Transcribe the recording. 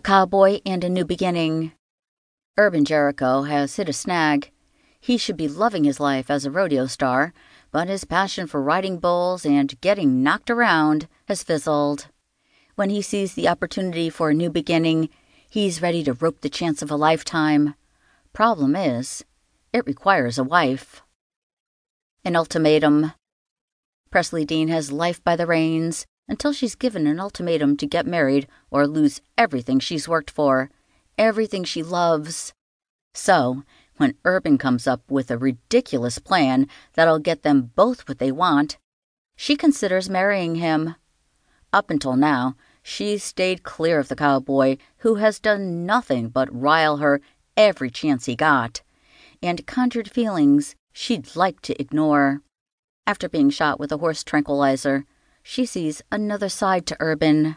A Cowboy and a New Beginning. Urban Jericho has hit a snag. He should be loving his life as a rodeo star, but his passion for riding bulls and getting knocked around has fizzled. When he sees the opportunity for a new beginning, he's ready to rope the chance of a lifetime. Problem is, it requires a wife. An ultimatum. Presley Dean has life by the reins until she's given an ultimatum to get married or lose everything she's worked for, everything she loves. So, when Urban comes up with a ridiculous plan that'll get them both what they want, she considers marrying him. Up until now, she's stayed clear of the cowboy who has done nothing but rile her every chance he got, and conjured feelings she'd like to ignore. After being shot with a horse tranquilizer, she sees another side to Urban.